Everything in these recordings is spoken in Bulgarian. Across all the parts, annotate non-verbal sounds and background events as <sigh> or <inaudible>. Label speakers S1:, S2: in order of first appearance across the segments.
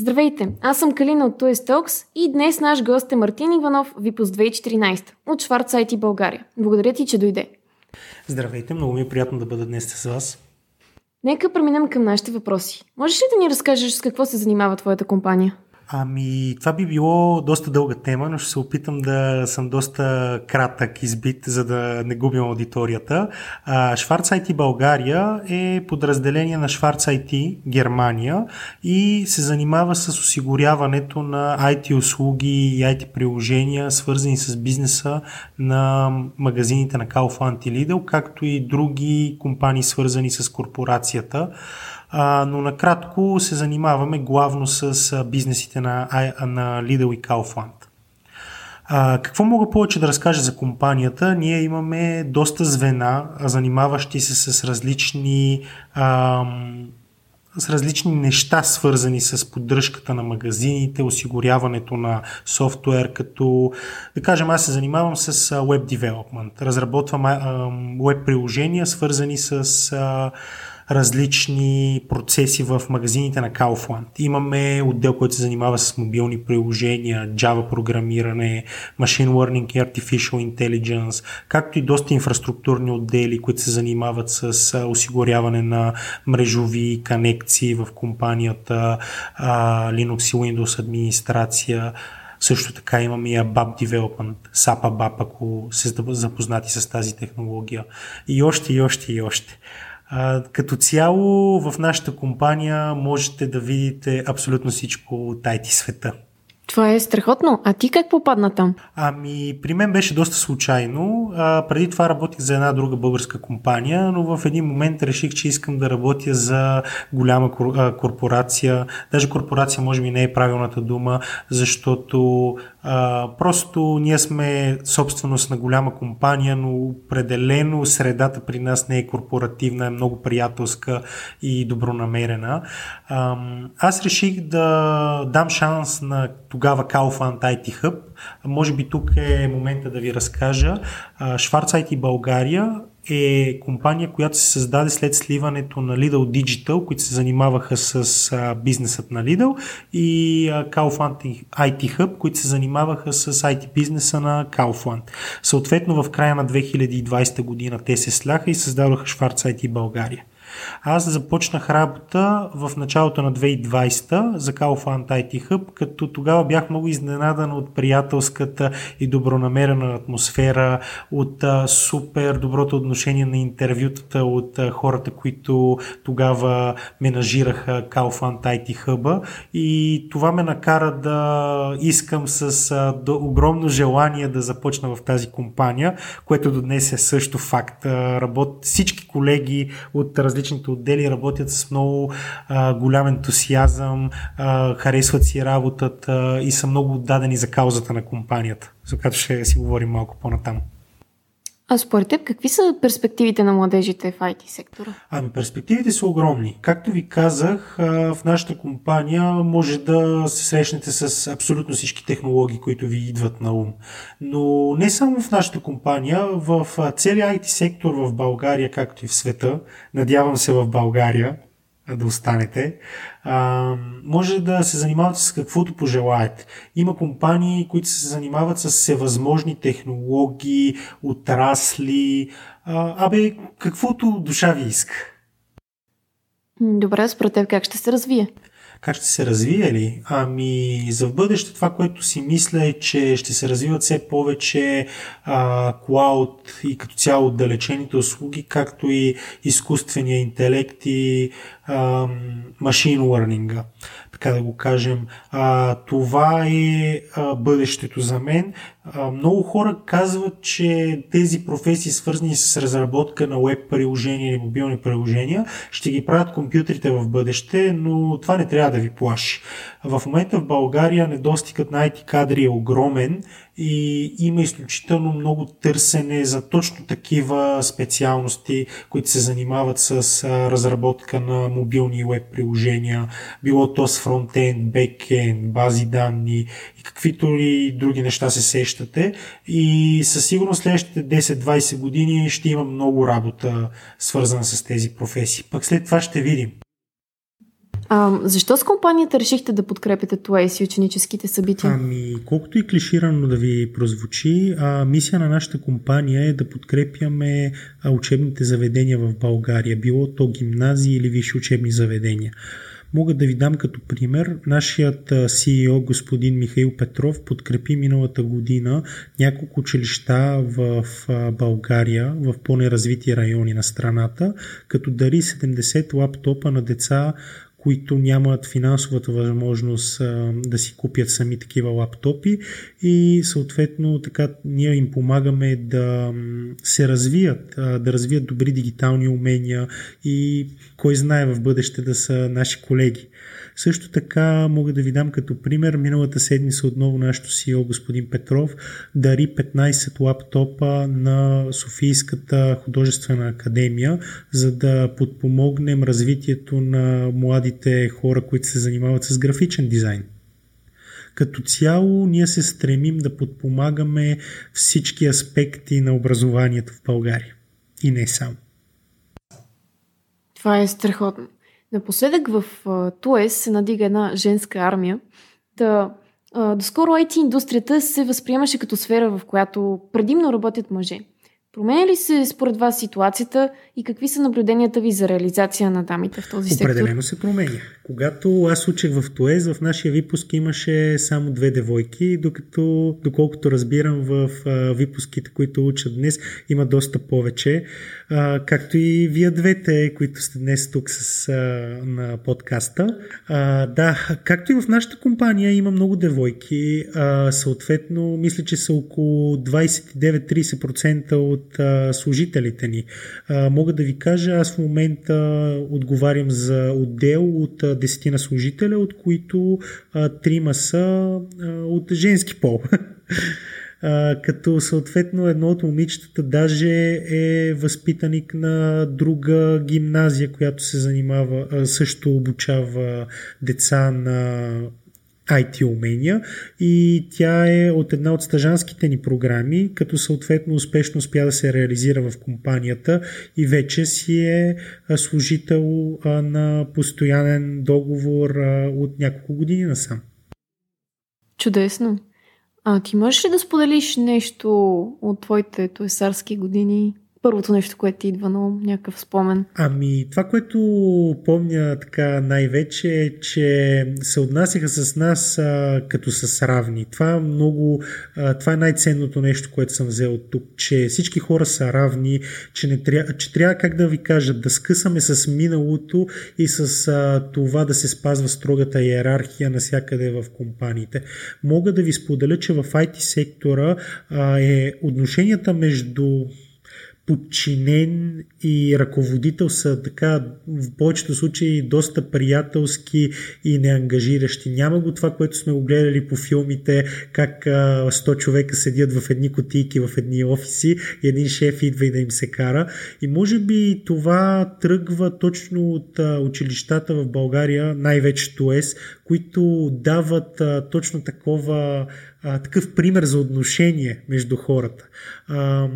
S1: Здравейте, аз съм Калина от Toys Talks и днес наш гост е Мартин Иванов, Випуск 2014 от Шварц IT България. Благодаря ти, че дойде.
S2: Здравейте, много ми е приятно да бъда днес с вас.
S1: Нека преминем към нашите въпроси. Можеш ли да ни разкажеш с какво се занимава твоята компания?
S2: Ами, това би било доста дълга тема, но ще се опитам да съм доста кратък избит, за да не губим аудиторията. Шварц IT България е подразделение на Шварц IT Германия и се занимава с осигуряването на IT услуги и IT приложения, свързани с бизнеса на магазините на Kaufland и Lidl, както и други компании, свързани с корпорацията а, но накратко се занимаваме главно с бизнесите на, на Lidl и Kaufland. А, какво мога повече да разкажа за компанията? Ние имаме доста звена, занимаващи се с различни ам, с различни неща, свързани с поддръжката на магазините, осигуряването на софтуер, като, да кажем, аз се занимавам с Web Development. Разработвам веб приложения, свързани с различни процеси в магазините на Kaufland. Имаме отдел, който се занимава с мобилни приложения, Java програмиране, Machine Learning и Artificial Intelligence, както и доста инфраструктурни отдели, които се занимават с осигуряване на мрежови конекции в компанията, Linux и Windows администрация, също така имаме и ABAP Development, SAP ABAP, ако се запознати с тази технология. И още, и още, и още. А, като цяло в нашата компания можете да видите абсолютно всичко от IT света.
S1: Това е страхотно. А ти как попадна там?
S2: Ами, при мен беше доста случайно. А, преди това работих за една друга българска компания, но в един момент реших, че искам да работя за голяма корпорация. Даже корпорация може би не е правилната дума, защото а, просто ние сме собственост на голяма компания, но определено средата при нас не е корпоративна, е много приятелска и добронамерена. А, аз реших да дам шанс на тогава Kaufland IT Hub. Може би тук е момента да ви разкажа. Шварц IT България е компания, която се създаде след сливането на Lidl Digital, които се занимаваха с а, бизнесът на Lidl и а, Kaufland IT Hub, които се занимаваха с IT бизнеса на Kaufland. Съответно в края на 2020 година те се сляха и създадоха Шварц IT България. Аз започнах работа в началото на 2020 за Kaufland IT Hub, като тогава бях много изненадан от приятелската и добронамерена атмосфера, от супер доброто отношение на интервютата от хората, които тогава менажираха Kaufland IT Hub и това ме накара да искам с огромно желание да започна в тази компания, което до днес е също факт. Работ... Всички колеги от различни различните отдели работят с много а, голям ентусиазъм, а, харесват си работата и са много отдадени за каузата на компанията, за която ще си говорим малко по-натам.
S1: А според теб, какви са перспективите на младежите в IT сектора?
S2: Ами перспективите са огромни. Както ви казах, в нашата компания може да се срещнете с абсолютно всички технологии, които ви идват на ум. Но не само в нашата компания, в целия IT сектор в България, както и в света, надявам се в България, да останете, а, може да се занимават с каквото пожелаете. Има компании, които се занимават с всевъзможни технологии, отрасли, а, абе, каквото душа ви иска.
S1: Добре, според теб как ще се развие?
S2: Как ще се развие ли? Ами, за в бъдеще това, което си мисля е, че ще се развиват все повече а, клауд и като цяло отдалечените услуги, както и изкуствения интелект и машин лърнинга така да го кажем. А, това е а, бъдещето за мен. А, много хора казват, че тези професии, свързани с разработка на веб приложения или мобилни приложения, ще ги правят компютрите в бъдеще, но това не трябва да ви плаши. В момента в България недостигът на IT кадри е огромен и има изключително много търсене за точно такива специалности, които се занимават с разработка на мобилни веб приложения, било то с фронтенд, бекенд, бази данни и каквито ли други неща се сещате. И със сигурност следващите 10-20 години ще има много работа свързана с тези професии. Пък след това ще видим.
S1: А, защо с компанията решихте да подкрепите ТУЕС и ученическите събития?
S2: Ами, колкото и клиширано да ви прозвучи, а, мисия на нашата компания е да подкрепяме а, учебните заведения в България, било то гимназии или висши учебни заведения. Мога да ви дам като пример. Нашият CEO, господин Михаил Петров, подкрепи миналата година няколко училища в България, в по-неразвити райони на страната, като дари 70 лаптопа на деца, които нямат финансовата възможност а, да си купят сами такива лаптопи и съответно така ние им помагаме да се развият, а, да развият добри дигитални умения и кой знае в бъдеще да са наши колеги. Също така мога да ви дам като пример, миналата седмица отново нашото CEO господин Петров дари 15 лаптопа на Софийската художествена академия, за да подпомогнем развитието на младите хора, които се занимават с графичен дизайн. Като цяло ние се стремим да подпомагаме всички аспекти на образованието в България. И не само.
S1: Това е страхотно. Напоследък в ТУЕС се надига една женска армия. Да, доскоро IT индустрията се възприемаше като сфера, в която предимно работят мъже. Променя ли се според вас ситуацията и какви са наблюденията ви за реализация на дамите в този
S2: сектор? Определено се променя. Когато аз учих в ТОЕЗ, в нашия випуск имаше само две девойки, докато, доколкото разбирам в випуските, които учат днес, има доста повече. Както и вие двете, които сте днес тук с, на подкаста. Да, както и в нашата компания има много девойки. Съответно, мисля, че са около 29-30% от а, служителите ни. Мога да ви кажа, аз в момента отговарям за отдел от десетина служителя, от които трима са от женски пол. <laughs> Като съответно едно от момичетата даже е възпитаник на друга гимназия, която се занимава, също обучава деца на IT умения и тя е от една от стажанските ни програми, като съответно успешно успя да се реализира в компанията и вече си е служител на постоянен договор от няколко години насам.
S1: Чудесно! А ти можеш ли да споделиш нещо от твоите туесарски години? Първото нещо, което ти идва на някакъв спомен?
S2: Ами, това, което помня така най-вече е, че се отнасяха с нас а, като с равни. Това, много, а, това е най-ценното нещо, което съм взел от тук, че всички хора са равни, че, не тря... че трябва, как да ви кажа, да скъсаме с миналото и с а, това да се спазва строгата иерархия навсякъде в компаниите. Мога да ви споделя, че в IT сектора а, е отношенията между подчинен и ръководител са така в повечето случаи доста приятелски и неангажиращи. Няма го това, което сме го гледали по филмите, как а, 100 човека седят в едни котийки, в едни офиси и един шеф идва и да им се кара. И може би това тръгва точно от училищата в България, най-вече ТОЕС, които дават точно такова такъв пример за отношение между хората. А,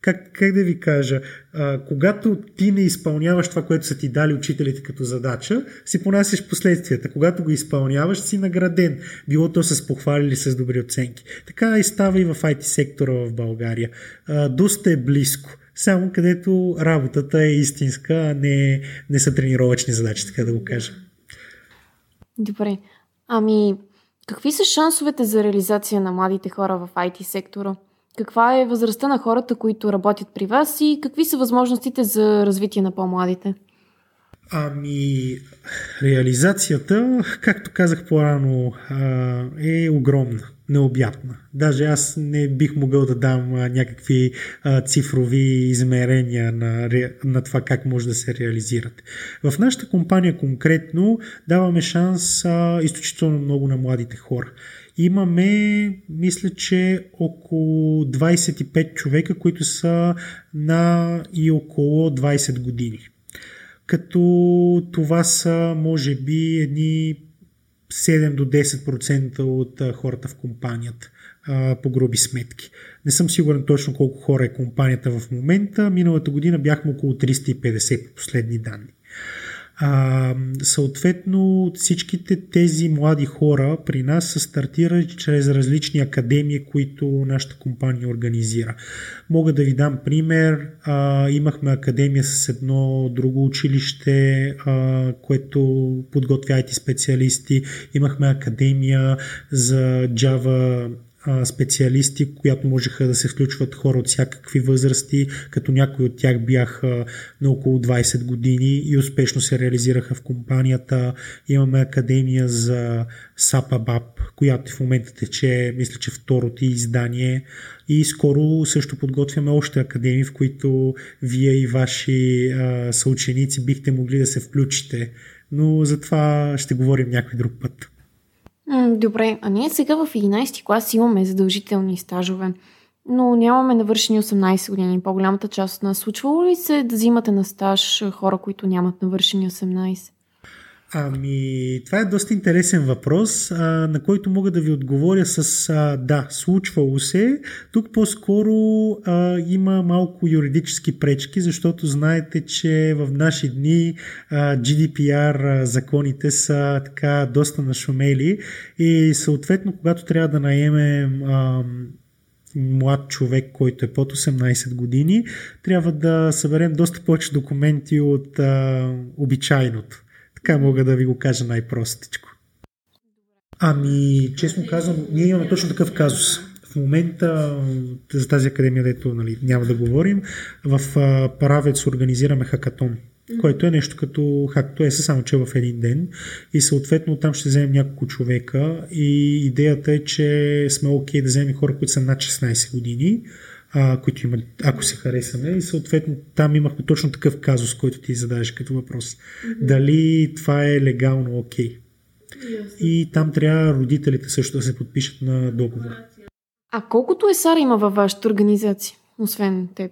S2: как, как да ви кажа, а, когато ти не изпълняваш това, което са ти дали учителите като задача, си понасяш последствията. Когато го изпълняваш, си награден. Било то с похвали или с добри оценки. Така и става и в IT сектора в България. А, доста е близко. Само където работата е истинска, а не, не са тренировъчни задачи, така да го кажа.
S1: Добре. Ами, какви са шансовете за реализация на младите хора в IT сектора? Каква е възрастта на хората, които работят при вас и какви са възможностите за развитие на по-младите?
S2: Ами, реализацията, както казах по-рано, е огромна, необятна. Даже аз не бих могъл да дам някакви цифрови измерения на, на това как може да се реализират. В нашата компания конкретно даваме шанс изключително много на младите хора. Имаме, мисля, че около 25 човека, които са на и около 20 години. Като това са, може би, едни 7 до 10% от хората в компанията по груби сметки. Не съм сигурен точно колко хора е компанията в момента. Миналата година бяхме около 350 по последни данни. А, съответно, всичките тези млади хора при нас са стартирали чрез различни академии, които нашата компания организира. Мога да ви дам пример. А, имахме академия с едно друго училище, а, което подготвя IT специалисти. Имахме академия за Java специалисти, която можеха да се включват хора от всякакви възрасти, като някои от тях бяха на около 20 години и успешно се реализираха в компанията. Имаме академия за SAPABAP, която в момента тече, мисля, че второто издание и скоро също подготвяме още академии, в които вие и ваши а, съученици бихте могли да се включите. Но за това ще говорим някой друг път.
S1: Добре, а ние сега в 11 клас имаме задължителни стажове, но нямаме навършени 18 години. По-голямата част от нас случвало ли се да взимате на стаж хора, които нямат навършени 18?
S2: Ами, това е доста интересен въпрос, а, на който мога да ви отговоря с а, да, случвало се. Тук по-скоро а, има малко юридически пречки, защото знаете, че в наши дни а, GDPR а, законите са така доста нашумели и съответно, когато трябва да наемем а, млад човек, който е под 18 години, трябва да съберем доста повече документи от а, обичайното. Така мога да ви го кажа най-простичко. Ами, честно казвам, ние имаме точно такъв казус. В момента за тази академия, дето нали, няма да говорим, в Паравец организираме хакатон, който е нещо като хакто е само че в един ден и съответно там ще вземем няколко човека и идеята е, че сме окей okay да вземем хора, които са над 16 години, а, които имат, ако се харесаме. И съответно там имахме точно такъв казус, който ти задаваш като въпрос. Mm-hmm. Дали това е легално окей? Okay? Yes. И там трябва родителите също да се подпишат на договор.
S1: А колкото е Сара има във вашата организация, освен теб?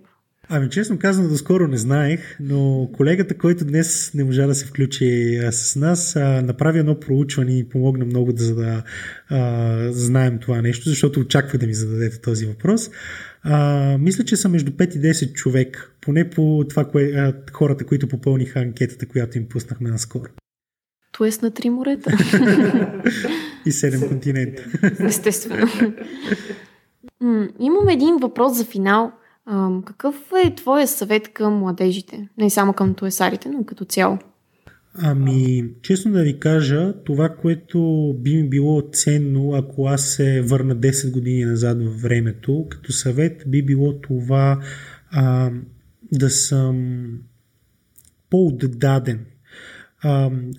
S2: Ами честно казано, доскоро не знаех, но колегата, който днес не можа да се включи а, с нас, а, направи едно проучване и помогна много да, за да а, знаем това нещо, защото очаква да ми зададете този въпрос. А, мисля, че са между 5 и 10 човек, поне по това, кое, а, хората, които попълниха анкетата, която им пуснахме наскоро.
S1: Тоест на три морета. <laughs>
S2: и 7 континента.
S1: Естествено. Имам един въпрос за финал. какъв е твоя съвет към младежите? Не само към туесарите, но като цяло.
S2: Ами, честно да ви кажа, това, което би ми било ценно, ако аз се върна 10 години назад във времето, като съвет би било това а, да съм по-отдаден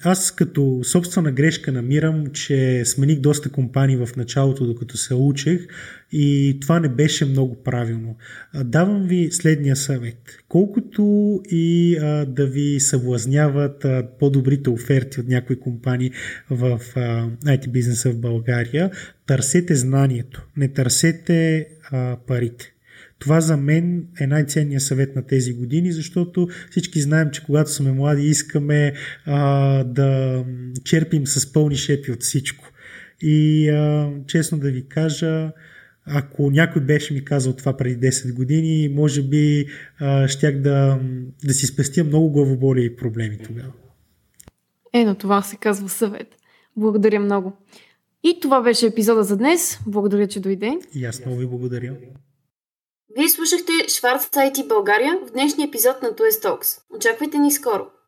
S2: аз като собствена грешка намирам, че смених доста компании в началото, докато се учех и това не беше много правилно. Давам ви следния съвет. Колкото и да ви съблазняват по-добрите оферти от някои компании в IT бизнеса в България, търсете знанието, не търсете парите. Това за мен е най-ценният съвет на тези години, защото всички знаем, че когато сме млади искаме а, да черпим с пълни шепи от всичко. И а, честно да ви кажа, ако някой беше ми казал това преди 10 години, може би а, щях да, да си спестя много главоболи и проблеми тогава.
S1: Е, на това се казва съвет. Благодаря много. И това беше епизода за днес. Благодаря, че дойде.
S2: И аз много ви благодаря.
S1: Вие слушахте Шварц IT България в днешния епизод на Туест Talks. Очаквайте ни скоро!